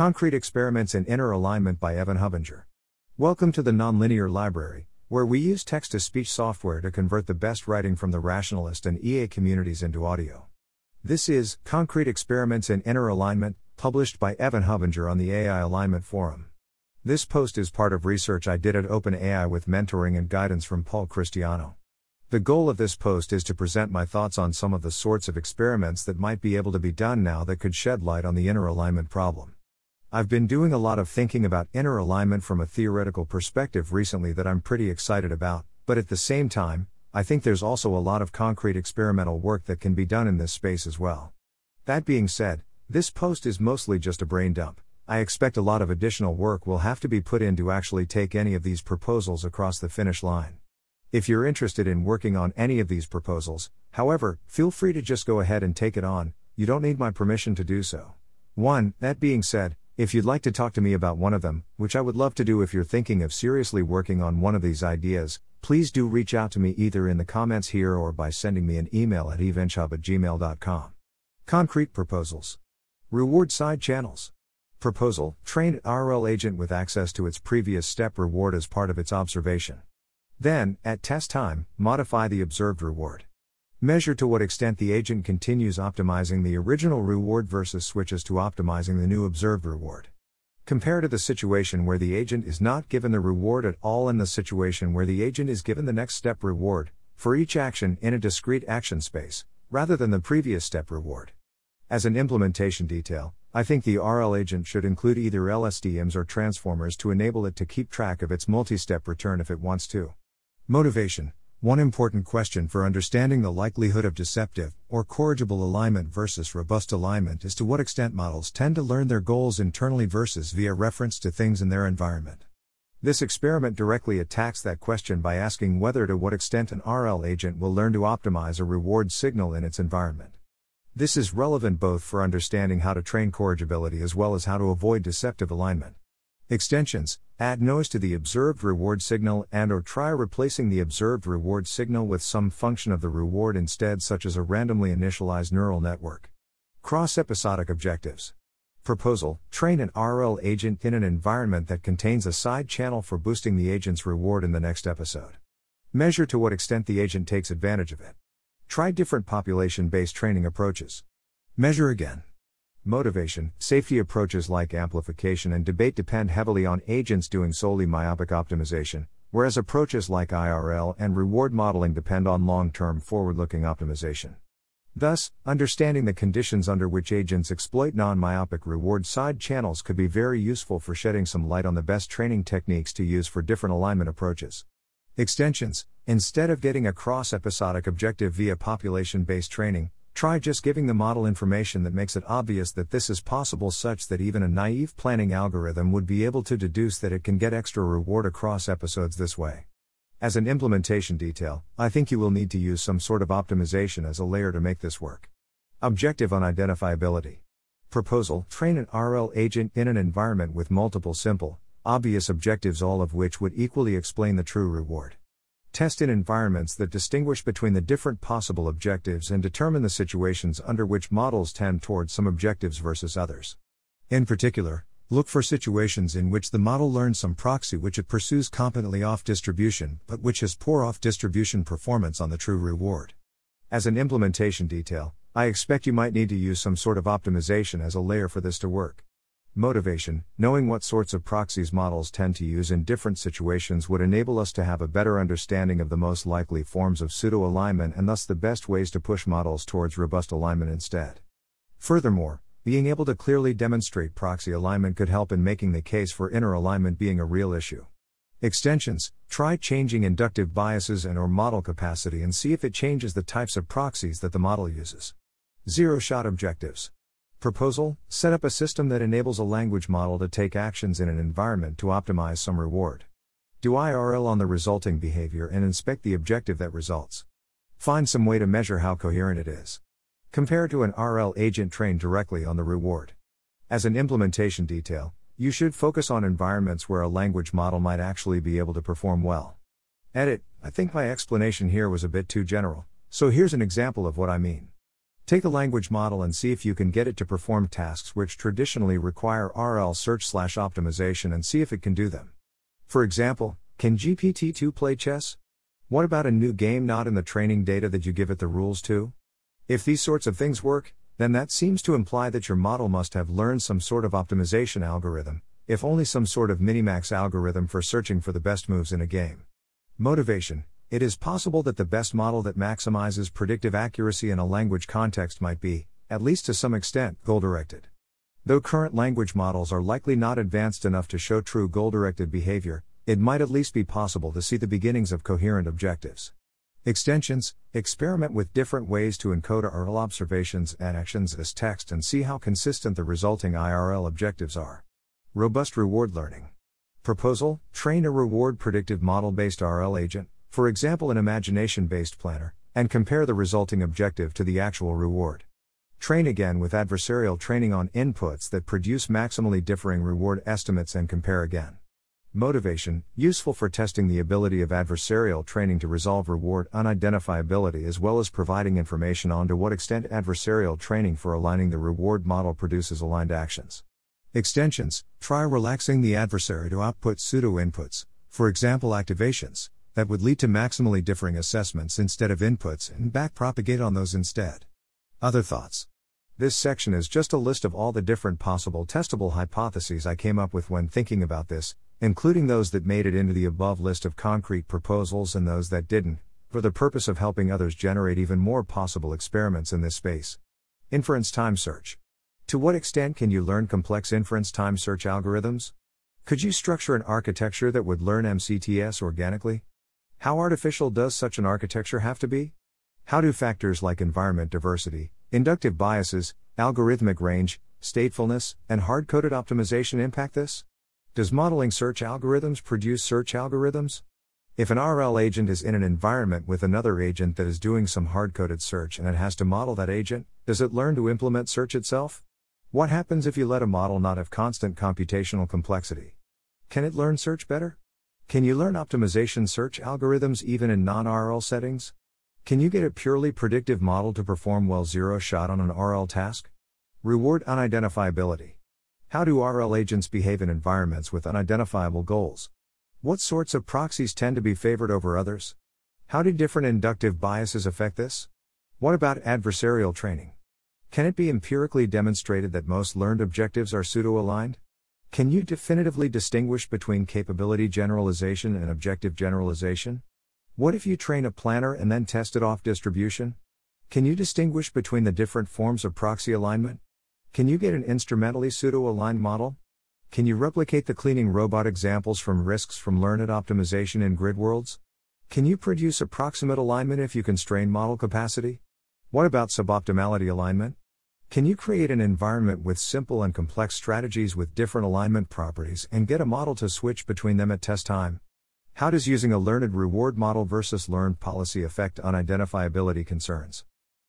Concrete Experiments in Inner Alignment by Evan Hubinger. Welcome to the Nonlinear Library, where we use text to speech software to convert the best writing from the rationalist and EA communities into audio. This is Concrete Experiments in Inner Alignment, published by Evan Hubinger on the AI Alignment Forum. This post is part of research I did at OpenAI with mentoring and guidance from Paul Christiano. The goal of this post is to present my thoughts on some of the sorts of experiments that might be able to be done now that could shed light on the inner alignment problem. I've been doing a lot of thinking about inner alignment from a theoretical perspective recently that I'm pretty excited about, but at the same time, I think there's also a lot of concrete experimental work that can be done in this space as well. That being said, this post is mostly just a brain dump. I expect a lot of additional work will have to be put in to actually take any of these proposals across the finish line. If you're interested in working on any of these proposals, however, feel free to just go ahead and take it on, you don't need my permission to do so. 1. That being said, if you'd like to talk to me about one of them, which I would love to do if you're thinking of seriously working on one of these ideas, please do reach out to me either in the comments here or by sending me an email at evanjhub at gmail.com. Concrete proposals. Reward side channels. Proposal Train RL agent with access to its previous step reward as part of its observation. Then, at test time, modify the observed reward. Measure to what extent the agent continues optimizing the original reward versus switches to optimizing the new observed reward. Compare to the situation where the agent is not given the reward at all and the situation where the agent is given the next step reward, for each action in a discrete action space, rather than the previous step reward. As an implementation detail, I think the RL agent should include either LSTMs or transformers to enable it to keep track of its multi step return if it wants to. Motivation one important question for understanding the likelihood of deceptive, or corrigible alignment versus robust alignment is to what extent models tend to learn their goals internally versus via reference to things in their environment. This experiment directly attacks that question by asking whether to what extent an RL agent will learn to optimize a reward signal in its environment. This is relevant both for understanding how to train corrigibility as well as how to avoid deceptive alignment. Extensions Add noise to the observed reward signal and or try replacing the observed reward signal with some function of the reward instead such as a randomly initialized neural network. Cross-episodic objectives. Proposal Train an RL agent in an environment that contains a side channel for boosting the agent's reward in the next episode. Measure to what extent the agent takes advantage of it. Try different population based training approaches. Measure again. Motivation, safety approaches like amplification and debate depend heavily on agents doing solely myopic optimization, whereas approaches like IRL and reward modeling depend on long term forward looking optimization. Thus, understanding the conditions under which agents exploit non myopic reward side channels could be very useful for shedding some light on the best training techniques to use for different alignment approaches. Extensions Instead of getting a cross episodic objective via population based training, Try just giving the model information that makes it obvious that this is possible, such that even a naive planning algorithm would be able to deduce that it can get extra reward across episodes this way. As an implementation detail, I think you will need to use some sort of optimization as a layer to make this work. Objective unidentifiability. Proposal Train an RL agent in an environment with multiple simple, obvious objectives, all of which would equally explain the true reward. Test in environments that distinguish between the different possible objectives and determine the situations under which models tend towards some objectives versus others. In particular, look for situations in which the model learns some proxy which it pursues competently off distribution but which has poor off distribution performance on the true reward. As an implementation detail, I expect you might need to use some sort of optimization as a layer for this to work. Motivation Knowing what sorts of proxies models tend to use in different situations would enable us to have a better understanding of the most likely forms of pseudo alignment and thus the best ways to push models towards robust alignment instead. Furthermore, being able to clearly demonstrate proxy alignment could help in making the case for inner alignment being a real issue. Extensions Try changing inductive biases and or model capacity and see if it changes the types of proxies that the model uses. Zero shot objectives. Proposal Set up a system that enables a language model to take actions in an environment to optimize some reward. Do IRL on the resulting behavior and inspect the objective that results. Find some way to measure how coherent it is. Compare to an RL agent trained directly on the reward. As an implementation detail, you should focus on environments where a language model might actually be able to perform well. Edit I think my explanation here was a bit too general, so here's an example of what I mean. Take a language model and see if you can get it to perform tasks which traditionally require RL search slash optimization and see if it can do them. For example, can GPT 2 play chess? What about a new game not in the training data that you give it the rules to? If these sorts of things work, then that seems to imply that your model must have learned some sort of optimization algorithm, if only some sort of minimax algorithm for searching for the best moves in a game. Motivation It is possible that the best model that maximizes predictive accuracy in a language context might be, at least to some extent, goal directed. Though current language models are likely not advanced enough to show true goal directed behavior, it might at least be possible to see the beginnings of coherent objectives. Extensions Experiment with different ways to encode RL observations and actions as text and see how consistent the resulting IRL objectives are. Robust reward learning. Proposal Train a reward predictive model based RL agent, for example, an imagination based planner, and compare the resulting objective to the actual reward. Train again with adversarial training on inputs that produce maximally differing reward estimates and compare again. Motivation, useful for testing the ability of adversarial training to resolve reward unidentifiability as well as providing information on to what extent adversarial training for aligning the reward model produces aligned actions. Extensions Try relaxing the adversary to output pseudo inputs, for example activations, that would lead to maximally differing assessments instead of inputs and backpropagate on those instead. Other thoughts. This section is just a list of all the different possible testable hypotheses I came up with when thinking about this, including those that made it into the above list of concrete proposals and those that didn't, for the purpose of helping others generate even more possible experiments in this space. Inference time search. To what extent can you learn complex inference time search algorithms? Could you structure an architecture that would learn MCTS organically? How artificial does such an architecture have to be? How do factors like environment diversity, inductive biases, algorithmic range, statefulness, and hard coded optimization impact this? Does modeling search algorithms produce search algorithms? If an RL agent is in an environment with another agent that is doing some hard coded search and it has to model that agent, does it learn to implement search itself? What happens if you let a model not have constant computational complexity? Can it learn search better? Can you learn optimization search algorithms even in non RL settings? Can you get a purely predictive model to perform well zero shot on an RL task? Reward unidentifiability. How do RL agents behave in environments with unidentifiable goals? What sorts of proxies tend to be favored over others? How do different inductive biases affect this? What about adversarial training? Can it be empirically demonstrated that most learned objectives are pseudo aligned? Can you definitively distinguish between capability generalization and objective generalization? What if you train a planner and then test it off distribution? Can you distinguish between the different forms of proxy alignment? Can you get an instrumentally pseudo aligned model? Can you replicate the cleaning robot examples from risks from learned optimization in grid worlds? Can you produce approximate alignment if you constrain model capacity? What about suboptimality alignment? Can you create an environment with simple and complex strategies with different alignment properties and get a model to switch between them at test time? How does using a learned reward model versus learned policy affect unidentifiability concerns?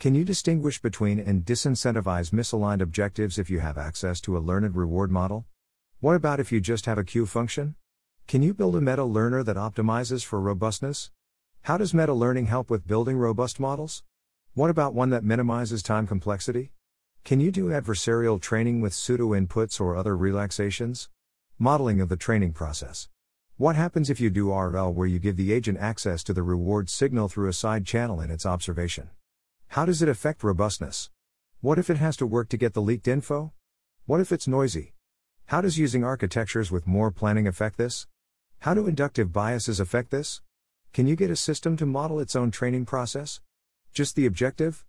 Can you distinguish between and disincentivize misaligned objectives if you have access to a learned reward model? What about if you just have a Q function? Can you build a meta learner that optimizes for robustness? How does meta learning help with building robust models? What about one that minimizes time complexity? Can you do adversarial training with pseudo inputs or other relaxations? Modeling of the training process. What happens if you do RL where you give the agent access to the reward signal through a side channel in its observation? How does it affect robustness? What if it has to work to get the leaked info? What if it's noisy? How does using architectures with more planning affect this? How do inductive biases affect this? Can you get a system to model its own training process? Just the objective?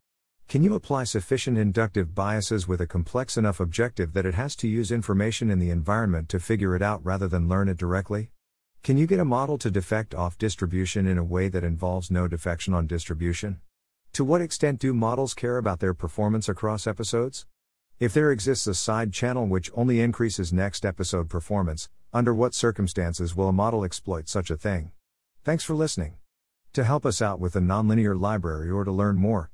Can you apply sufficient inductive biases with a complex enough objective that it has to use information in the environment to figure it out rather than learn it directly? Can you get a model to defect off distribution in a way that involves no defection on distribution? To what extent do models care about their performance across episodes? If there exists a side channel which only increases next episode performance, under what circumstances will a model exploit such a thing? Thanks for listening. To help us out with the nonlinear library or to learn more,